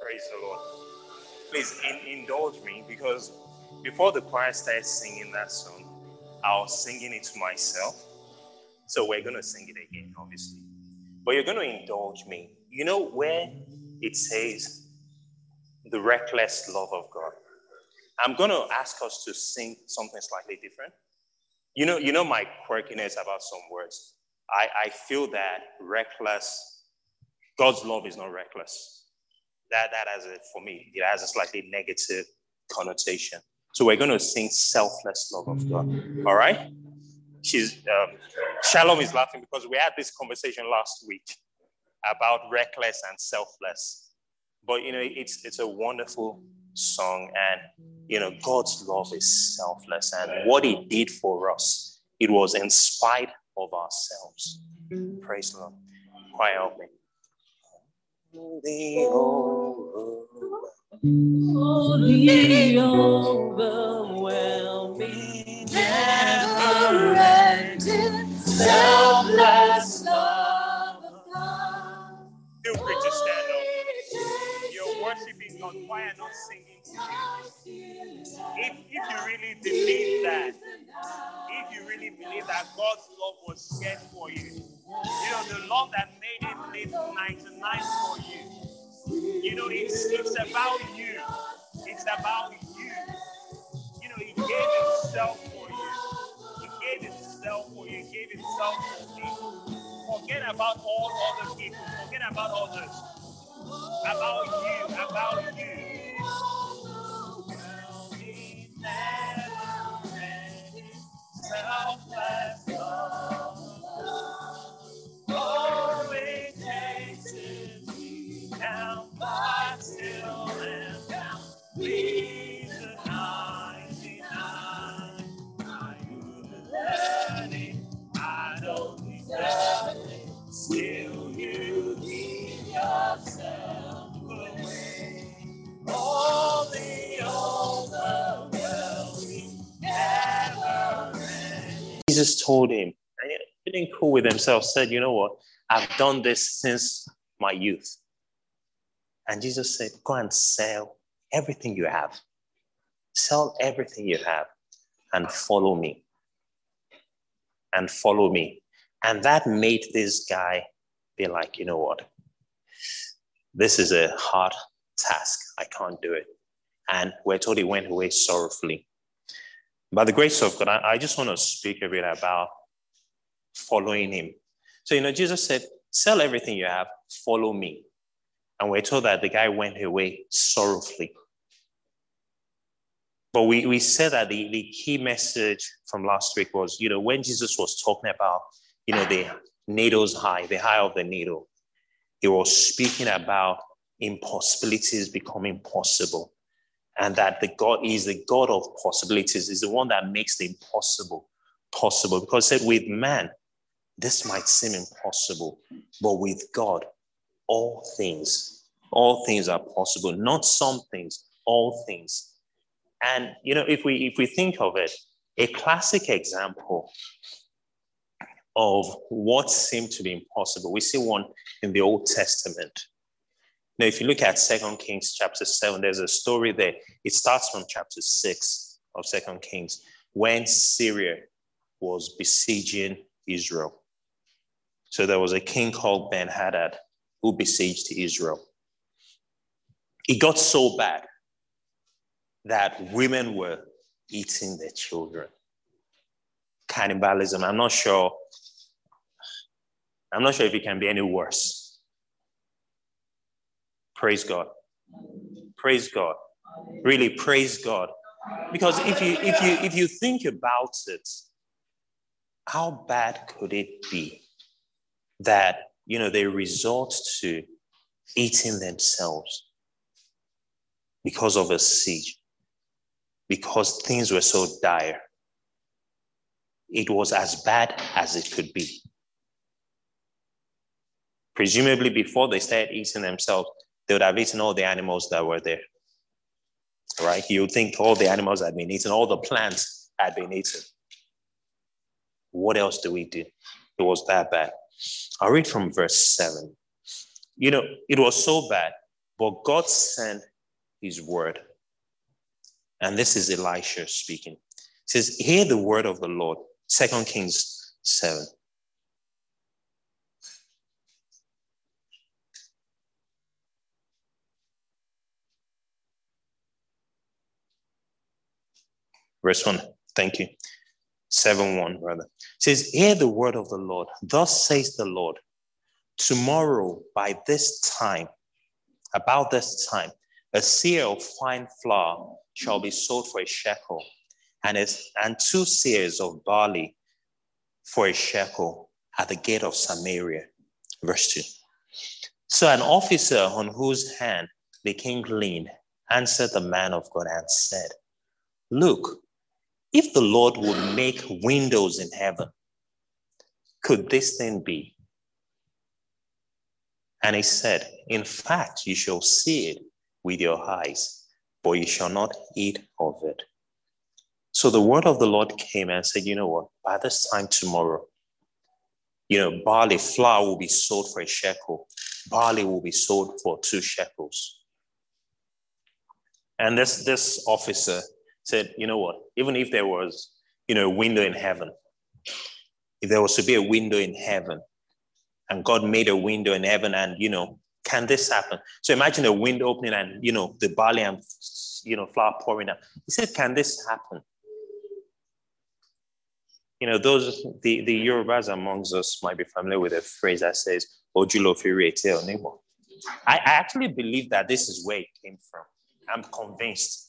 Praise the Lord. Please in, indulge me because before the choir started singing that song, I was singing it to myself. So we're going to sing it again, obviously. But you're going to indulge me. You know where it says the reckless love of God? I'm going to ask us to sing something slightly different. You know, you know my quirkiness about some words. I, I feel that reckless, God's love is not reckless. That, that has a, for me, it has a slightly negative connotation. So we're going to sing selfless love of God. All right? She's, um, Shalom is laughing because we had this conversation last week about reckless and selfless. But, you know, it's, it's a wonderful song. And, you know, God's love is selfless. And what he did for us, it was in spite of ourselves. Praise the Lord. Quiet help me. The the overwhelming, never-ending, selfless God. Why are not singing? If, if you really believe that, if you really believe that God's love was shed for you, you know, the love that made him live 99 for you, you know, it's, it's about you. It's about you. You know, he gave himself for you. He gave himself for you. He gave himself for me. Forget about all other people. Forget about others. About you. About you. Told him, and feeling cool with himself, said, You know what? I've done this since my youth. And Jesus said, Go and sell everything you have. Sell everything you have and follow me. And follow me. And that made this guy be like, You know what? This is a hard task. I can't do it. And we're told he went away sorrowfully. By the grace of God, I, I just want to speak a bit about following him. So, you know, Jesus said, Sell everything you have, follow me. And we're told that the guy went away sorrowfully. But we, we said that the, the key message from last week was, you know, when Jesus was talking about, you know, the needle's high, the high of the needle, he was speaking about impossibilities becoming possible. And that the God is the God of possibilities, is the one that makes the impossible possible. Because said with man, this might seem impossible, but with God, all things, all things are possible. Not some things, all things. And you know, if we if we think of it, a classic example of what seemed to be impossible, we see one in the Old Testament. Now, if you look at Second Kings chapter 7, there's a story there. It starts from chapter 6 of Second Kings when Syria was besieging Israel. So there was a king called Ben Hadad who besieged Israel. It got so bad that women were eating their children. Cannibalism. I'm not sure. I'm not sure if it can be any worse. Praise God. Praise God. Really praise God. Because if you if you if you think about it, how bad could it be that you know they resort to eating themselves because of a siege, because things were so dire? It was as bad as it could be. Presumably, before they started eating themselves, they would have eaten all the animals that were there. Right? You would think all the animals had been eaten, all the plants had been eaten. What else do we do? It was that bad. I'll read from verse 7. You know, it was so bad, but God sent his word. And this is Elisha speaking. It says, Hear the word of the Lord. Second Kings 7. Verse 1. Thank you. 7 1, rather. It says, Hear the word of the Lord. Thus says the Lord, tomorrow by this time, about this time, a seah of fine flour shall be sold for a shekel, and, is, and two seahs of barley for a shekel at the gate of Samaria. Verse 2. So an officer on whose hand the king leaned answered the man of God and said, Look, if the Lord would make windows in heaven, could this thing be? And he said, In fact, you shall see it with your eyes, but you shall not eat of it. So the word of the Lord came and said, You know what? By this time tomorrow, you know, barley flour will be sold for a shekel, barley will be sold for two shekels. And this, this officer said, You know what? Even if there was, you know, a window in heaven, if there was to be a window in heaven, and God made a window in heaven, and you know, can this happen? So imagine a window opening and you know the barley and you know flour pouring out. He said, Can this happen? You know, those the, the Yorubas amongst us might be familiar with a phrase that says Ojulo Firiete neighbor. I, I actually believe that this is where it came from. I'm convinced.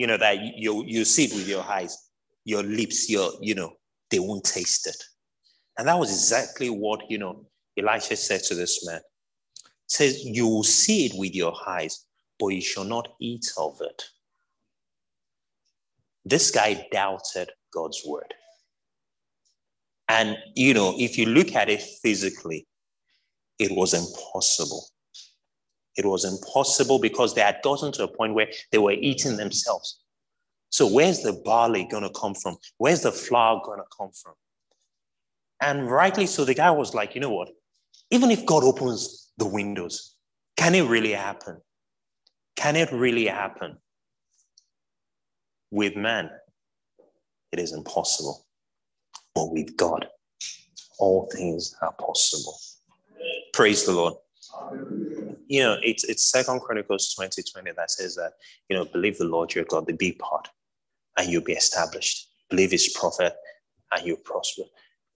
You know, that you you see it with your eyes, your lips, your, you know, they won't taste it. And that was exactly what, you know, Elisha said to this man. He says, You will see it with your eyes, but you shall not eat of it. This guy doubted God's word. And, you know, if you look at it physically, it was impossible. It was impossible because they had gotten to a point where they were eating themselves. So, where's the barley going to come from? Where's the flour going to come from? And rightly so, the guy was like, you know what? Even if God opens the windows, can it really happen? Can it really happen? With man, it is impossible. But with God, all things are possible. Praise the Lord. You know, it's it's Second Chronicles 20, 20 that says that, you know, believe the Lord your God, the big part, and you'll be established. Believe his prophet and you'll prosper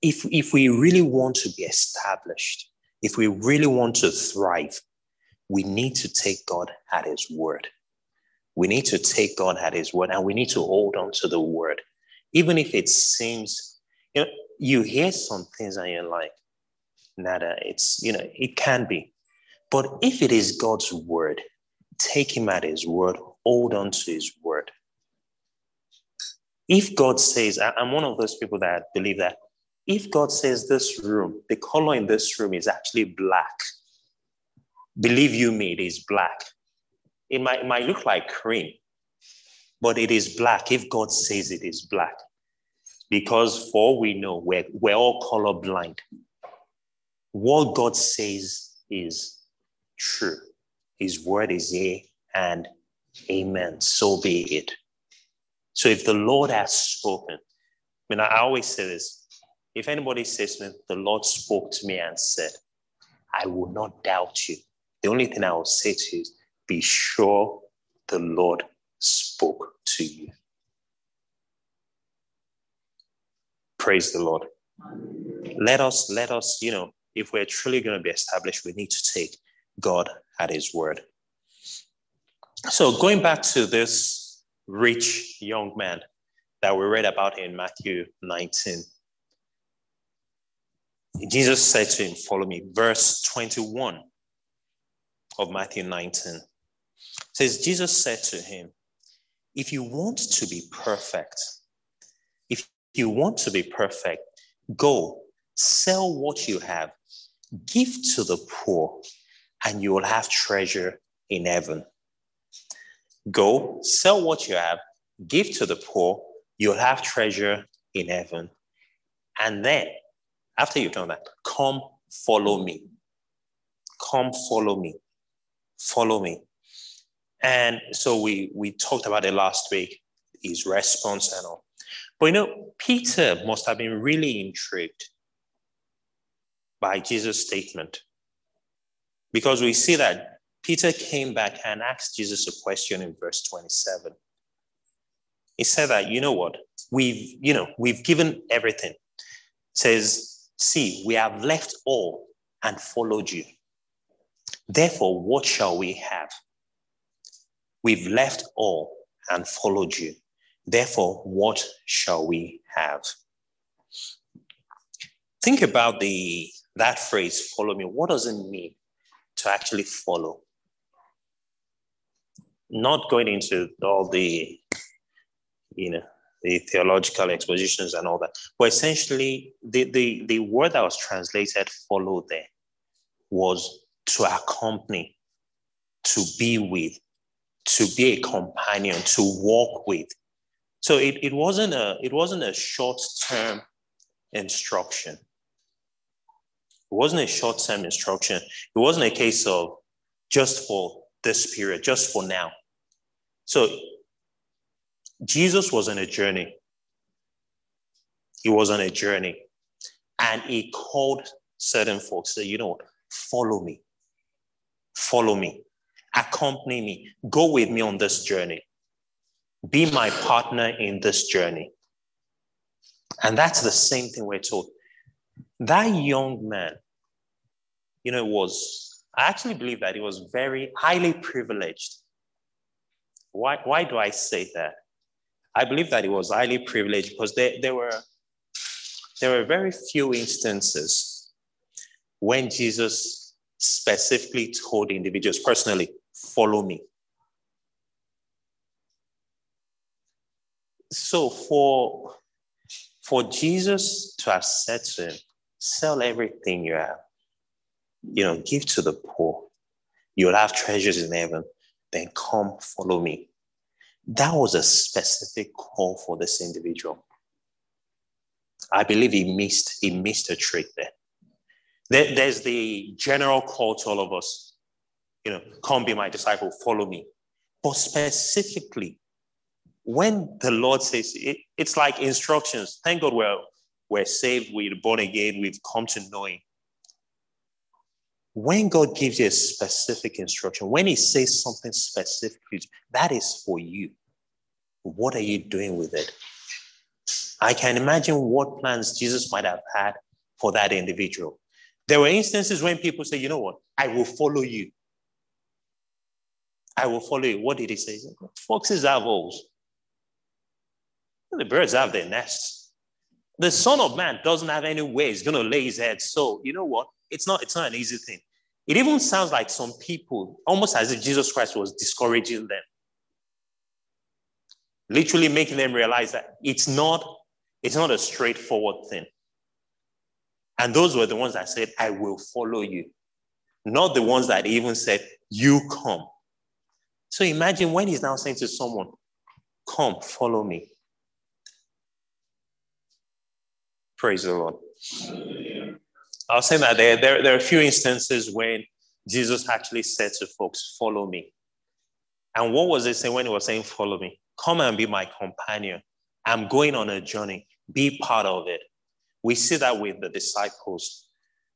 if, if we really want to be established, if we really want to thrive, we need to take God at his word. We need to take God at his word and we need to hold on to the word. Even if it seems, you know, you hear some things and you're like, nada, it's, you know, it can be. But if it is God's word, take him at his word, hold on to his word. If God says, I'm one of those people that believe that if God says this room, the color in this room is actually black, believe you me, it is black. It might, it might look like cream, but it is black if God says it is black. Because for all we know, we're, we're all color blind. What God says is true. His word is yea and amen. So be it. So if the Lord has spoken, I mean, I always say this if anybody says to me, the Lord spoke to me and said, I will not doubt you. The only thing I will say to you is, be sure the Lord spoke to you. Praise the Lord. Let us, let us, you know, if we're truly going to be established, we need to take God at his word. So going back to this rich young man that we read about in Matthew 19. Jesus said to him, Follow me. Verse 21 of Matthew 19 says, Jesus said to him, If you want to be perfect, if you want to be perfect, go sell what you have Give to the poor, and you will have treasure in heaven. Go, sell what you have, give to the poor, you'll have treasure in heaven. And then, after you've done that, come follow me. Come follow me. Follow me. And so we we talked about it last week, his response and all. But you know, Peter must have been really intrigued by Jesus' statement. Because we see that Peter came back and asked Jesus a question in verse 27. He said that, you know what, we've, you know, we've given everything. It says, see, we have left all and followed you. Therefore, what shall we have? We've left all and followed you. Therefore, what shall we have? Think about the that phrase, follow me. What does it mean to actually follow? Not going into all the, you know, the theological expositions and all that, but essentially the, the, the word that was translated follow there was to accompany, to be with, to be a companion, to walk with. So it, it wasn't a it wasn't a short-term instruction. It wasn't a short-term instruction. It wasn't a case of just for this period, just for now. So Jesus was on a journey. He was on a journey. And he called certain folks, say, you know what, follow me. Follow me. Accompany me. Go with me on this journey. Be my partner in this journey. And that's the same thing we're told. That young man, you know, was, I actually believe that he was very highly privileged. Why, why do I say that? I believe that he was highly privileged because there, there, were, there were very few instances when Jesus specifically told individuals personally, follow me. So for, for Jesus to have said to him, sell everything you have, you know, give to the poor, you'll have treasures in heaven, then come follow me. That was a specific call for this individual. I believe he missed, he missed a trick there. there. There's the general call to all of us, you know, come be my disciple, follow me. But specifically, when the Lord says it, it's like instructions. Thank God we're, we're saved, we're born again, we've come to know Him. When God gives you a specific instruction, when He says something specifically, that is for you. What are you doing with it? I can imagine what plans Jesus might have had for that individual. There were instances when people say, you know what, I will follow you. I will follow you. What did he say? Foxes have holes. The birds have their nests. The Son of Man doesn't have any way he's going to lay his head. So, you know what? It's not, it's not an easy thing. It even sounds like some people, almost as if Jesus Christ was discouraging them, literally making them realize that it's not, it's not a straightforward thing. And those were the ones that said, I will follow you. Not the ones that even said, You come. So imagine when he's now saying to someone, Come, follow me. Praise the Lord. I was saying that there, there, there are a few instances when Jesus actually said to folks, Follow me. And what was it saying when he was saying, Follow me? Come and be my companion. I'm going on a journey. Be part of it. We see that with the disciples.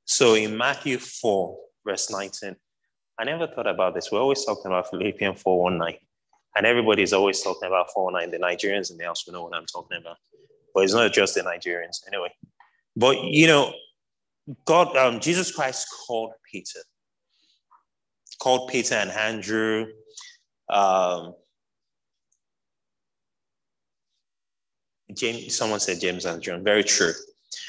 So in Matthew 4, verse 19, I never thought about this. We're always talking about Philippians 4 1 9. And everybody's always talking about 4 9. The Nigerians in the house will know what I'm talking about but it's not just the Nigerians anyway. But you know, God, um, Jesus Christ called Peter, called Peter and Andrew. Um, James, someone said James and John. Very true.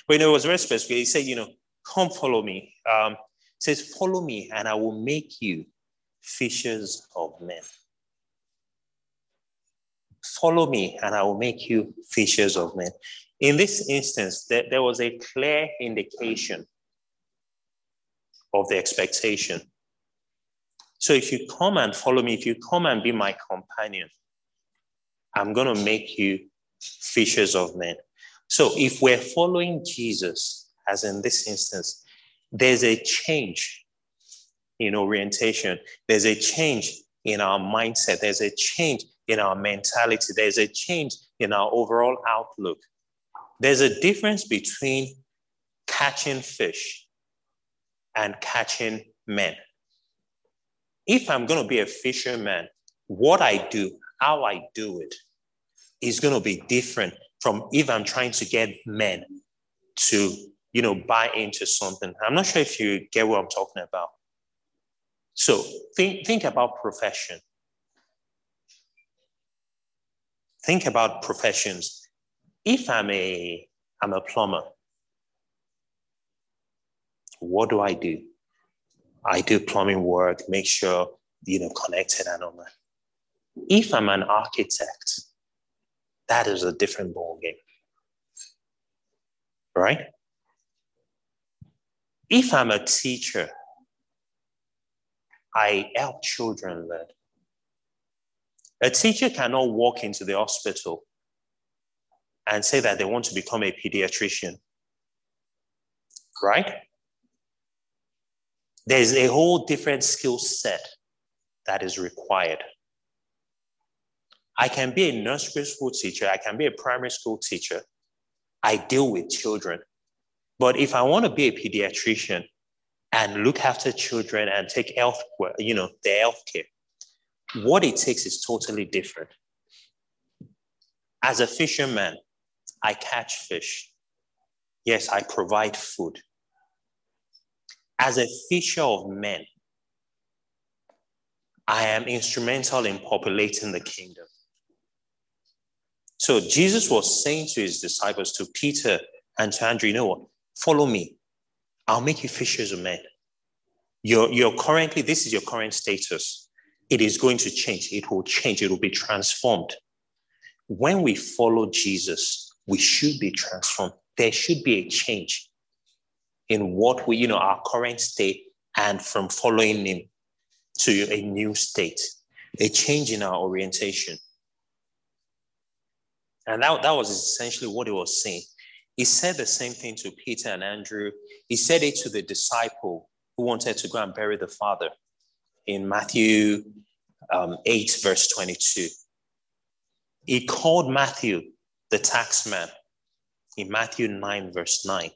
But you know, it was very specific. He said, you know, come follow me. Um, says, follow me, and I will make you fishers of men. Follow me, and I will make you fishers of men. In this instance, there, there was a clear indication of the expectation. So if you come and follow me, if you come and be my companion, I'm going to make you fishers of men. So if we're following Jesus, as in this instance, there's a change in orientation, there's a change in our mindset, there's a change in our mentality, there's a change in our overall outlook. There's a difference between catching fish and catching men. If I'm going to be a fisherman, what I do, how I do it, is going to be different from if I'm trying to get men to, you know, buy into something. I'm not sure if you get what I'm talking about. So think, think about profession. Think about professions. If I'm a, I'm a plumber, what do I do? I do plumbing work, make sure, you know, connected and all that. If I'm an architect, that is a different ballgame. Right? If I'm a teacher, I help children learn. A teacher cannot walk into the hospital and say that they want to become a pediatrician. Right? There's a whole different skill set that is required. I can be a nursery school teacher, I can be a primary school teacher. I deal with children. But if I want to be a pediatrician and look after children and take health, you know, the health care, what it takes is totally different. As a fisherman, I catch fish. Yes, I provide food. As a fisher of men, I am instrumental in populating the kingdom. So Jesus was saying to his disciples, to Peter and to Andrew, you know what? Follow me. I'll make you fishers of men. You're, you're currently, this is your current status. It is going to change. It will change. It will be transformed. When we follow Jesus, we should be transformed. There should be a change in what we, you know, our current state and from following him to a new state, a change in our orientation. And that, that was essentially what he was saying. He said the same thing to Peter and Andrew. He said it to the disciple who wanted to go and bury the father in Matthew um, 8, verse 22. He called Matthew the tax man in Matthew 9, verse 9.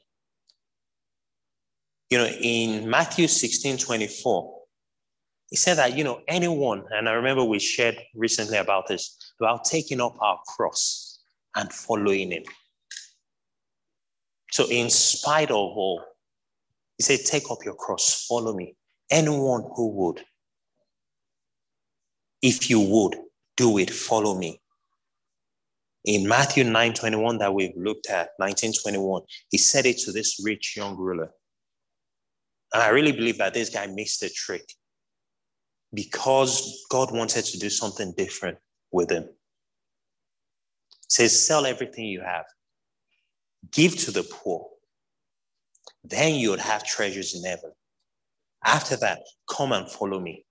You know, in Matthew 16, 24, he said that, you know, anyone, and I remember we shared recently about this, about taking up our cross and following him. So, in spite of all, he said, Take up your cross, follow me. Anyone who would, if you would, do it, follow me. In Matthew 9 21, that we've looked at, 1921, he said it to this rich young ruler. And I really believe that this guy missed the trick because God wanted to do something different with him says, sell everything you have, give to the poor. Then you would have treasures in heaven. After that, come and follow me.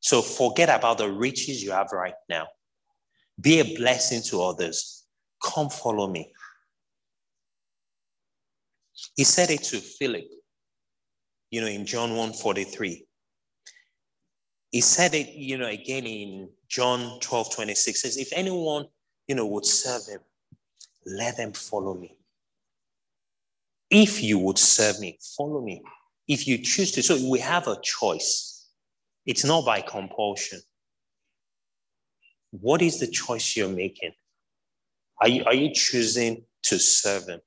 So forget about the riches you have right now. Be a blessing to others. Come follow me. He said it to Philip, you know, in John 1 43. He said it, you know, again in John 12 26. Says, if anyone you know, would serve him, let them follow me. If you would serve me, follow me. If you choose to, so we have a choice. It's not by compulsion. What is the choice you're making? Are you, are you choosing to serve him?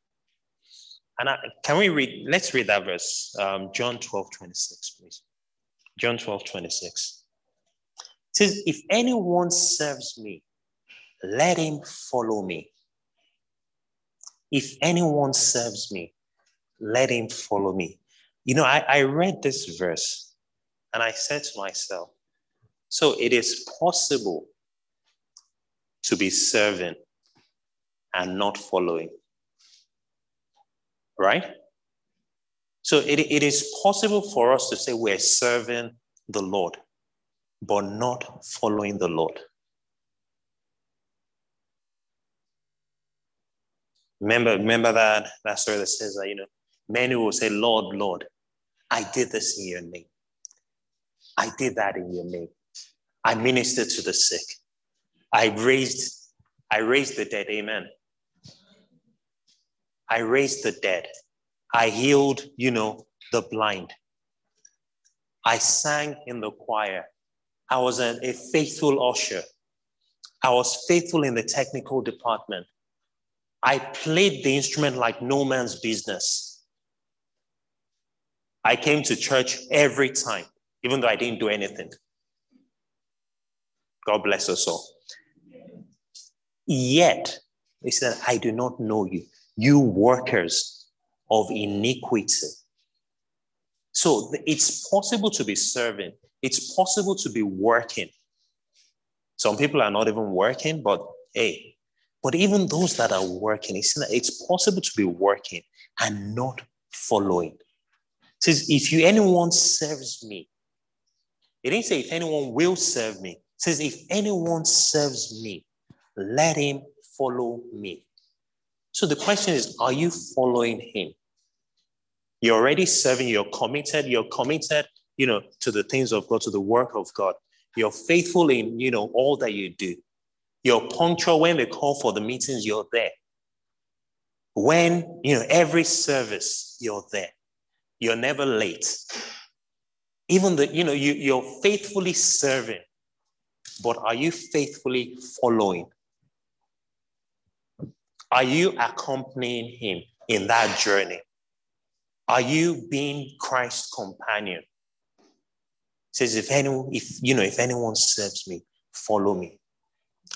And I, can we read, let's read that verse, um, John 12, 26, please. John 12, 26. It says, If anyone serves me, let him follow me. If anyone serves me, let him follow me. You know, I, I read this verse and I said to myself, so it is possible to be serving and not following. Right? So it, it is possible for us to say we're serving the Lord, but not following the Lord. Remember, remember that, that story that says that, you know, many will say, Lord, Lord, I did this in your name. I did that in your name. I ministered to the sick. I raised, I raised the dead. Amen. I raised the dead. I healed, you know, the blind. I sang in the choir. I was a, a faithful usher. I was faithful in the technical department. I played the instrument like no man's business. I came to church every time, even though I didn't do anything. God bless us all. Yet, he said, I do not know you, you workers of iniquity. So it's possible to be serving, it's possible to be working. Some people are not even working, but hey, but even those that are working, it's possible to be working and not following. It says, if you anyone serves me, it didn't say if anyone will serve me. It says, if anyone serves me, let him follow me. So the question is, are you following him? You're already serving, you're committed, you're committed, you know, to the things of God, to the work of God. You're faithful in, you know, all that you do. You're punctual when they call for the meetings, you're there. When, you know, every service, you're there. You're never late. Even the, you know, you, you're faithfully serving, but are you faithfully following? Are you accompanying him in that journey? Are you being Christ's companion? It says, if anyone, if you know, if anyone serves me, follow me.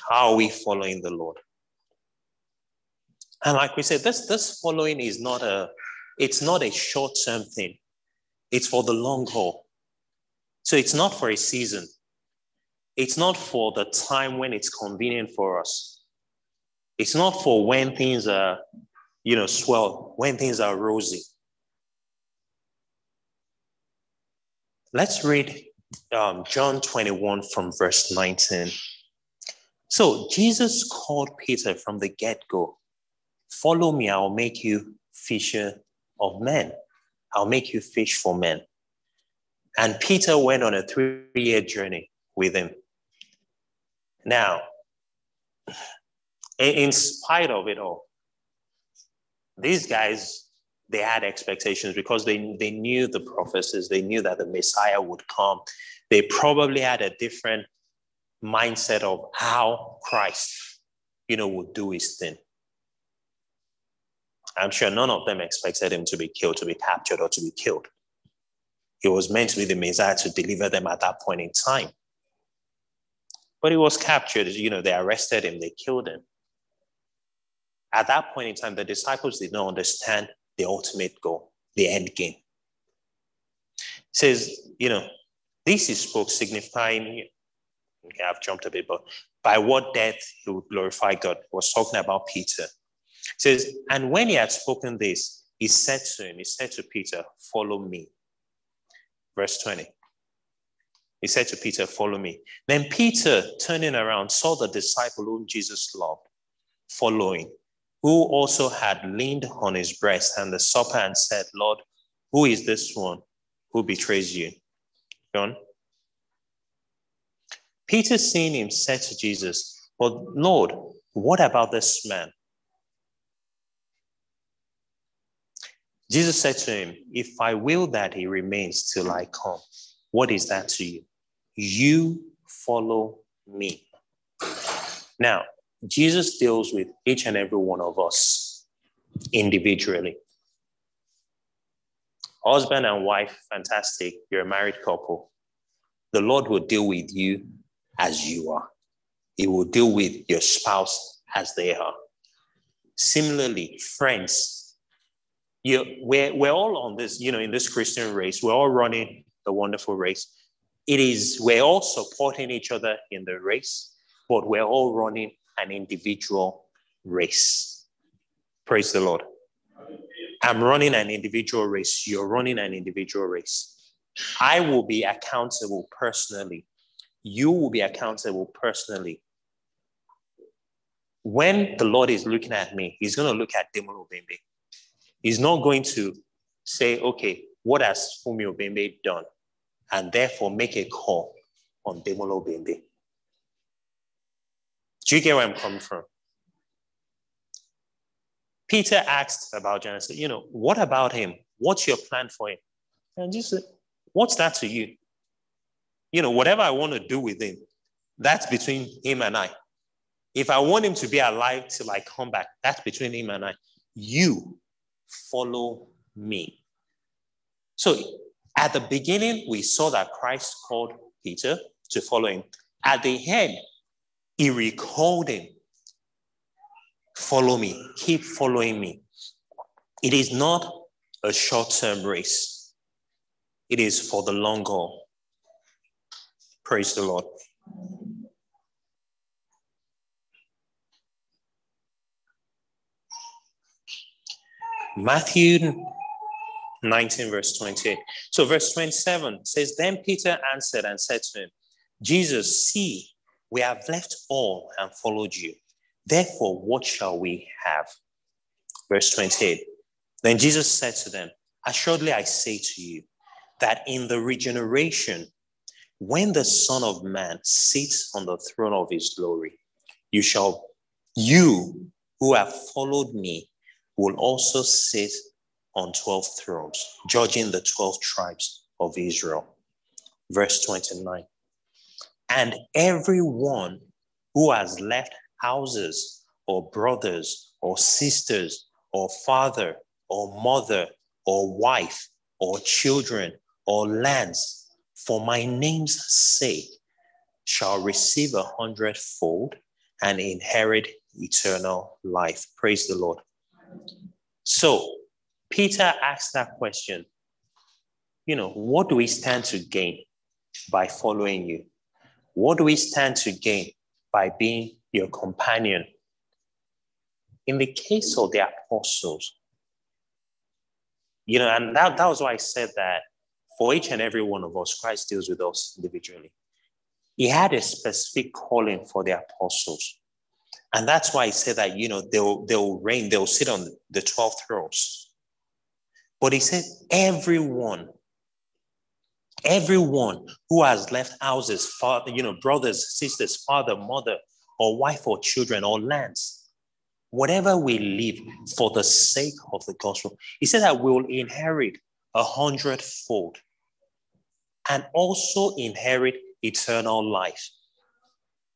How are we following the Lord? And like we said, this, this following is not a, it's not a short-term thing. It's for the long haul. So it's not for a season. It's not for the time when it's convenient for us. It's not for when things are, you know, swell, when things are rosy. Let's read um, John 21 from verse 19. So Jesus called Peter from the get go Follow me, I'll make you fisher of men. I'll make you fish for men. And Peter went on a three year journey with him. Now, in spite of it all, these guys, they had expectations because they, they knew the prophecies, they knew that the Messiah would come. They probably had a different mindset of how Christ, you know, would do his thing. I'm sure none of them expected him to be killed, to be captured, or to be killed. He was meant to be the Messiah to deliver them at that point in time. But he was captured, you know, they arrested him, they killed him. At that point in time, the disciples did not understand the ultimate goal, the end game. It says, you know, this is spoke signifying Okay, I've jumped a bit, but by what death he would glorify God. He was talking about Peter. He says, and when he had spoken this, he said to him, he said to Peter, follow me. Verse 20. He said to Peter, follow me. Then Peter, turning around, saw the disciple whom Jesus loved following, who also had leaned on his breast and the supper and said, Lord, who is this one who betrays you? John Peter, seeing him, said to Jesus, But Lord, what about this man? Jesus said to him, If I will that he remains till I come, what is that to you? You follow me. Now, Jesus deals with each and every one of us individually. Husband and wife, fantastic. You're a married couple. The Lord will deal with you as you are. He will deal with your spouse as they are. Similarly, friends, you, we're, we're all on this, you know, in this Christian race, we're all running the wonderful race. It is, we're all supporting each other in the race, but we're all running an individual race. Praise the Lord. I'm running an individual race. You're running an individual race. I will be accountable personally. You will be accountable personally. When the Lord is looking at me, He's going to look at Demola Obembe. He's not going to say, okay, what has Fumi Obembe done? And therefore make a call on Demola Obembe. Do you get where I'm coming from? Peter asked about Genesis, you know, what about him? What's your plan for him? And just said, what's that to you? You know, whatever I want to do with him, that's between him and I. If I want him to be alive till I come back, that's between him and I. You follow me. So at the beginning, we saw that Christ called Peter to follow him. At the end, he recalled him Follow me, keep following me. It is not a short term race, it is for the long haul. Praise the Lord. Matthew 19, verse 28. So, verse 27 says, Then Peter answered and said to him, Jesus, see, we have left all and followed you. Therefore, what shall we have? Verse 28. Then Jesus said to them, Assuredly I say to you, that in the regeneration, when the Son of Man sits on the throne of his glory, you shall, you who have followed me, will also sit on 12 thrones, judging the 12 tribes of Israel. Verse 29. And everyone who has left houses or brothers or sisters or father or mother or wife or children or lands for my name's sake shall receive a hundredfold and inherit eternal life. Praise the Lord. So, Peter asked that question you know, what do we stand to gain by following you? What do we stand to gain by being your companion. In the case of the apostles, you know, and that, that was why I said that for each and every one of us, Christ deals with us individually. He had a specific calling for the apostles. And that's why he said that, you know, they'll, they'll reign, they'll sit on the 12 thrones. But he said, everyone, everyone who has left houses, father, you know, brothers, sisters, father, mother, or wife or children or lands, whatever we leave for the sake of the gospel, he said that we'll inherit a hundredfold and also inherit eternal life.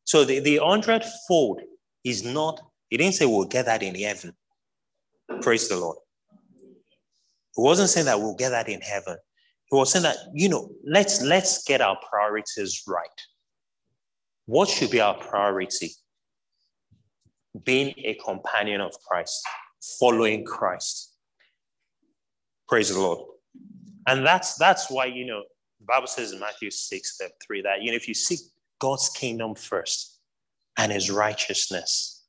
So the, the hundredfold is not, he didn't say we'll get that in heaven. Praise the Lord. He wasn't saying that we'll get that in heaven. He was saying that, you know, let's let's get our priorities right. What should be our priority? Being a companion of Christ, following Christ. Praise the Lord. And that's that's why, you know, the Bible says in Matthew 6, step 3, that you know, if you seek God's kingdom first and his righteousness,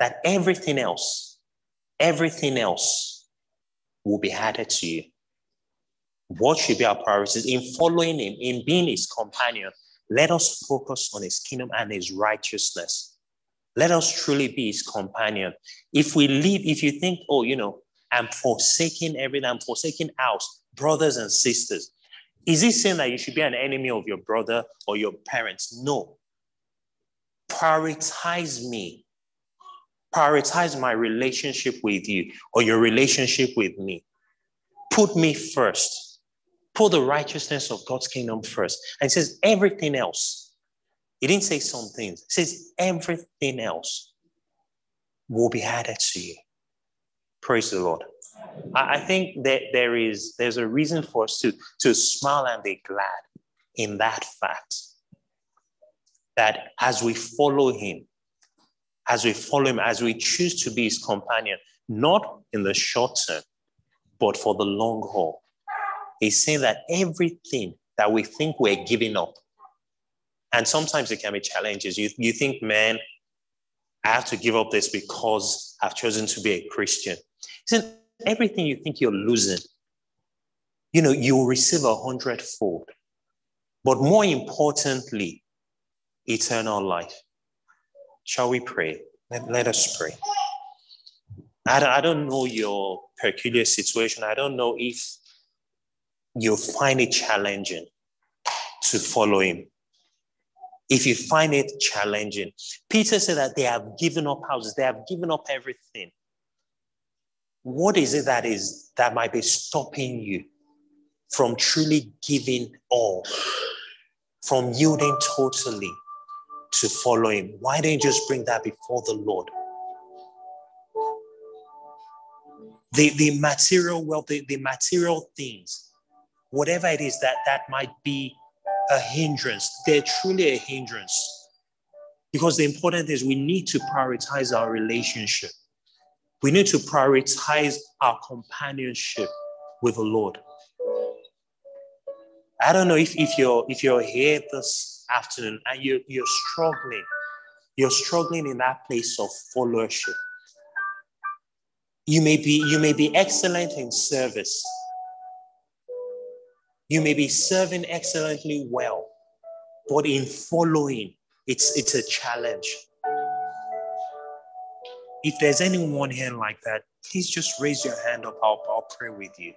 that everything else, everything else will be added to you. What should be our priorities in following him, in being his companion, let us focus on his kingdom and his righteousness. Let us truly be his companion. If we leave, if you think, oh, you know, I'm forsaking everything, I'm forsaking house, brothers and sisters. Is he saying that you should be an enemy of your brother or your parents? No. Prioritize me. Prioritize my relationship with you or your relationship with me. Put me first. Put the righteousness of God's kingdom first. And it says everything else. He didn't say some things. It says everything else will be added to you. Praise the Lord. I, I think that there is there's a reason for us to, to smile and be glad in that fact. That as we follow him, as we follow him, as we choose to be his companion, not in the short term, but for the long haul, He's saying that everything that we think we're giving up, and sometimes it can be challenges. You, you think, man, I have to give up this because I've chosen to be a Christian. He said, everything you think you're losing, you know, you'll receive a hundredfold. But more importantly, eternal life. Shall we pray? Let, let us pray. I don't, I don't know your peculiar situation. I don't know if you find it challenging to follow him. If you find it challenging, Peter said that they have given up houses, they have given up everything. What is it that is that might be stopping you from truly giving all, from yielding totally to follow him? Why don't you just bring that before the Lord? The, the material wealth, the, the material things, whatever it is that that might be a hindrance, they're truly a hindrance. Because the important is we need to prioritize our relationship. We need to prioritize our companionship with the Lord. I don't know if, if you're if you're here this afternoon and you're, you're struggling, you're struggling in that place of followership. You may be you may be excellent in service. You may be serving excellently well, but in following, it's it's a challenge. If there's anyone here like that, please just raise your hand up. I'll, I'll pray with you.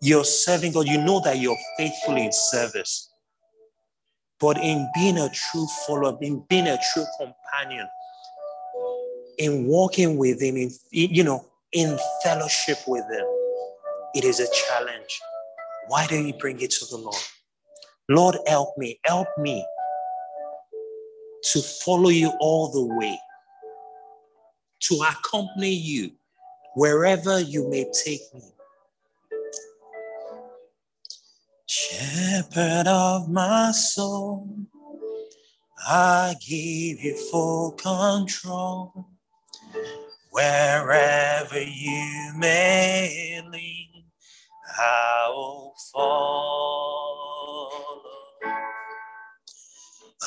You're serving God. You know that you're faithful in service. But in being a true follower, in being a true companion, in walking with Him, in you know, in fellowship with Him, it is a challenge. Why don't you bring it to the Lord? Lord, help me, help me to follow you all the way, to accompany you wherever you may take me. Shepherd of my soul, I give you full control. Wherever you may lead, I will follow.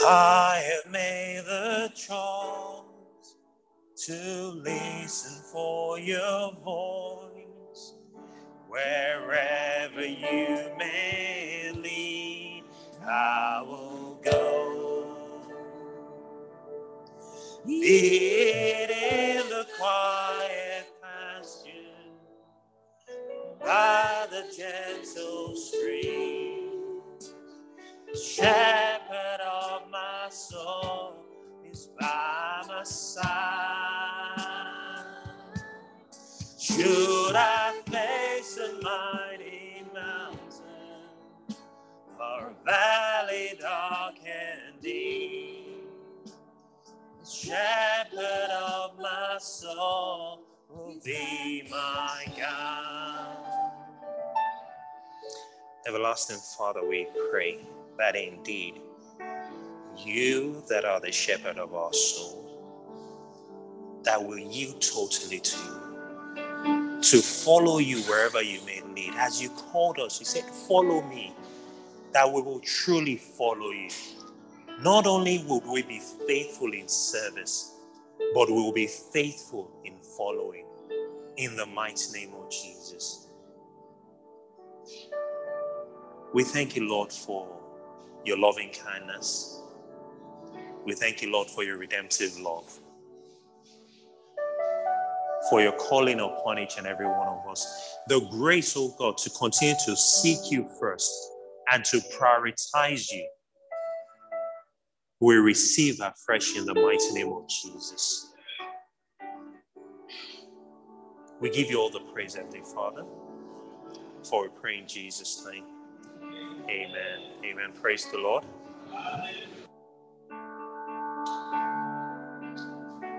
I have made the choice to listen for your voice. Wherever you may lead, I will go. Be it in the quiet pasture, by gentle stream, shepherd of my soul is by my side. Should I face a mighty mountain or a valley dark and deep? The shepherd of my soul will be my God. Everlasting Father, we pray that indeed you that are the shepherd of our soul, that will yield totally to you, to follow you wherever you may lead. As you called us, you said, Follow me, that we will truly follow you. Not only would we be faithful in service, but we will be faithful in following. In the mighty name of Jesus. We thank you, Lord, for your loving kindness. We thank you, Lord, for your redemptive love, for your calling upon each and every one of us. The grace, oh God, to continue to seek you first and to prioritize you. We receive afresh in the mighty name of Jesus. We give you all the praise, Heavenly Father, for we pray in Jesus' name. Amen. Amen. Praise the Lord.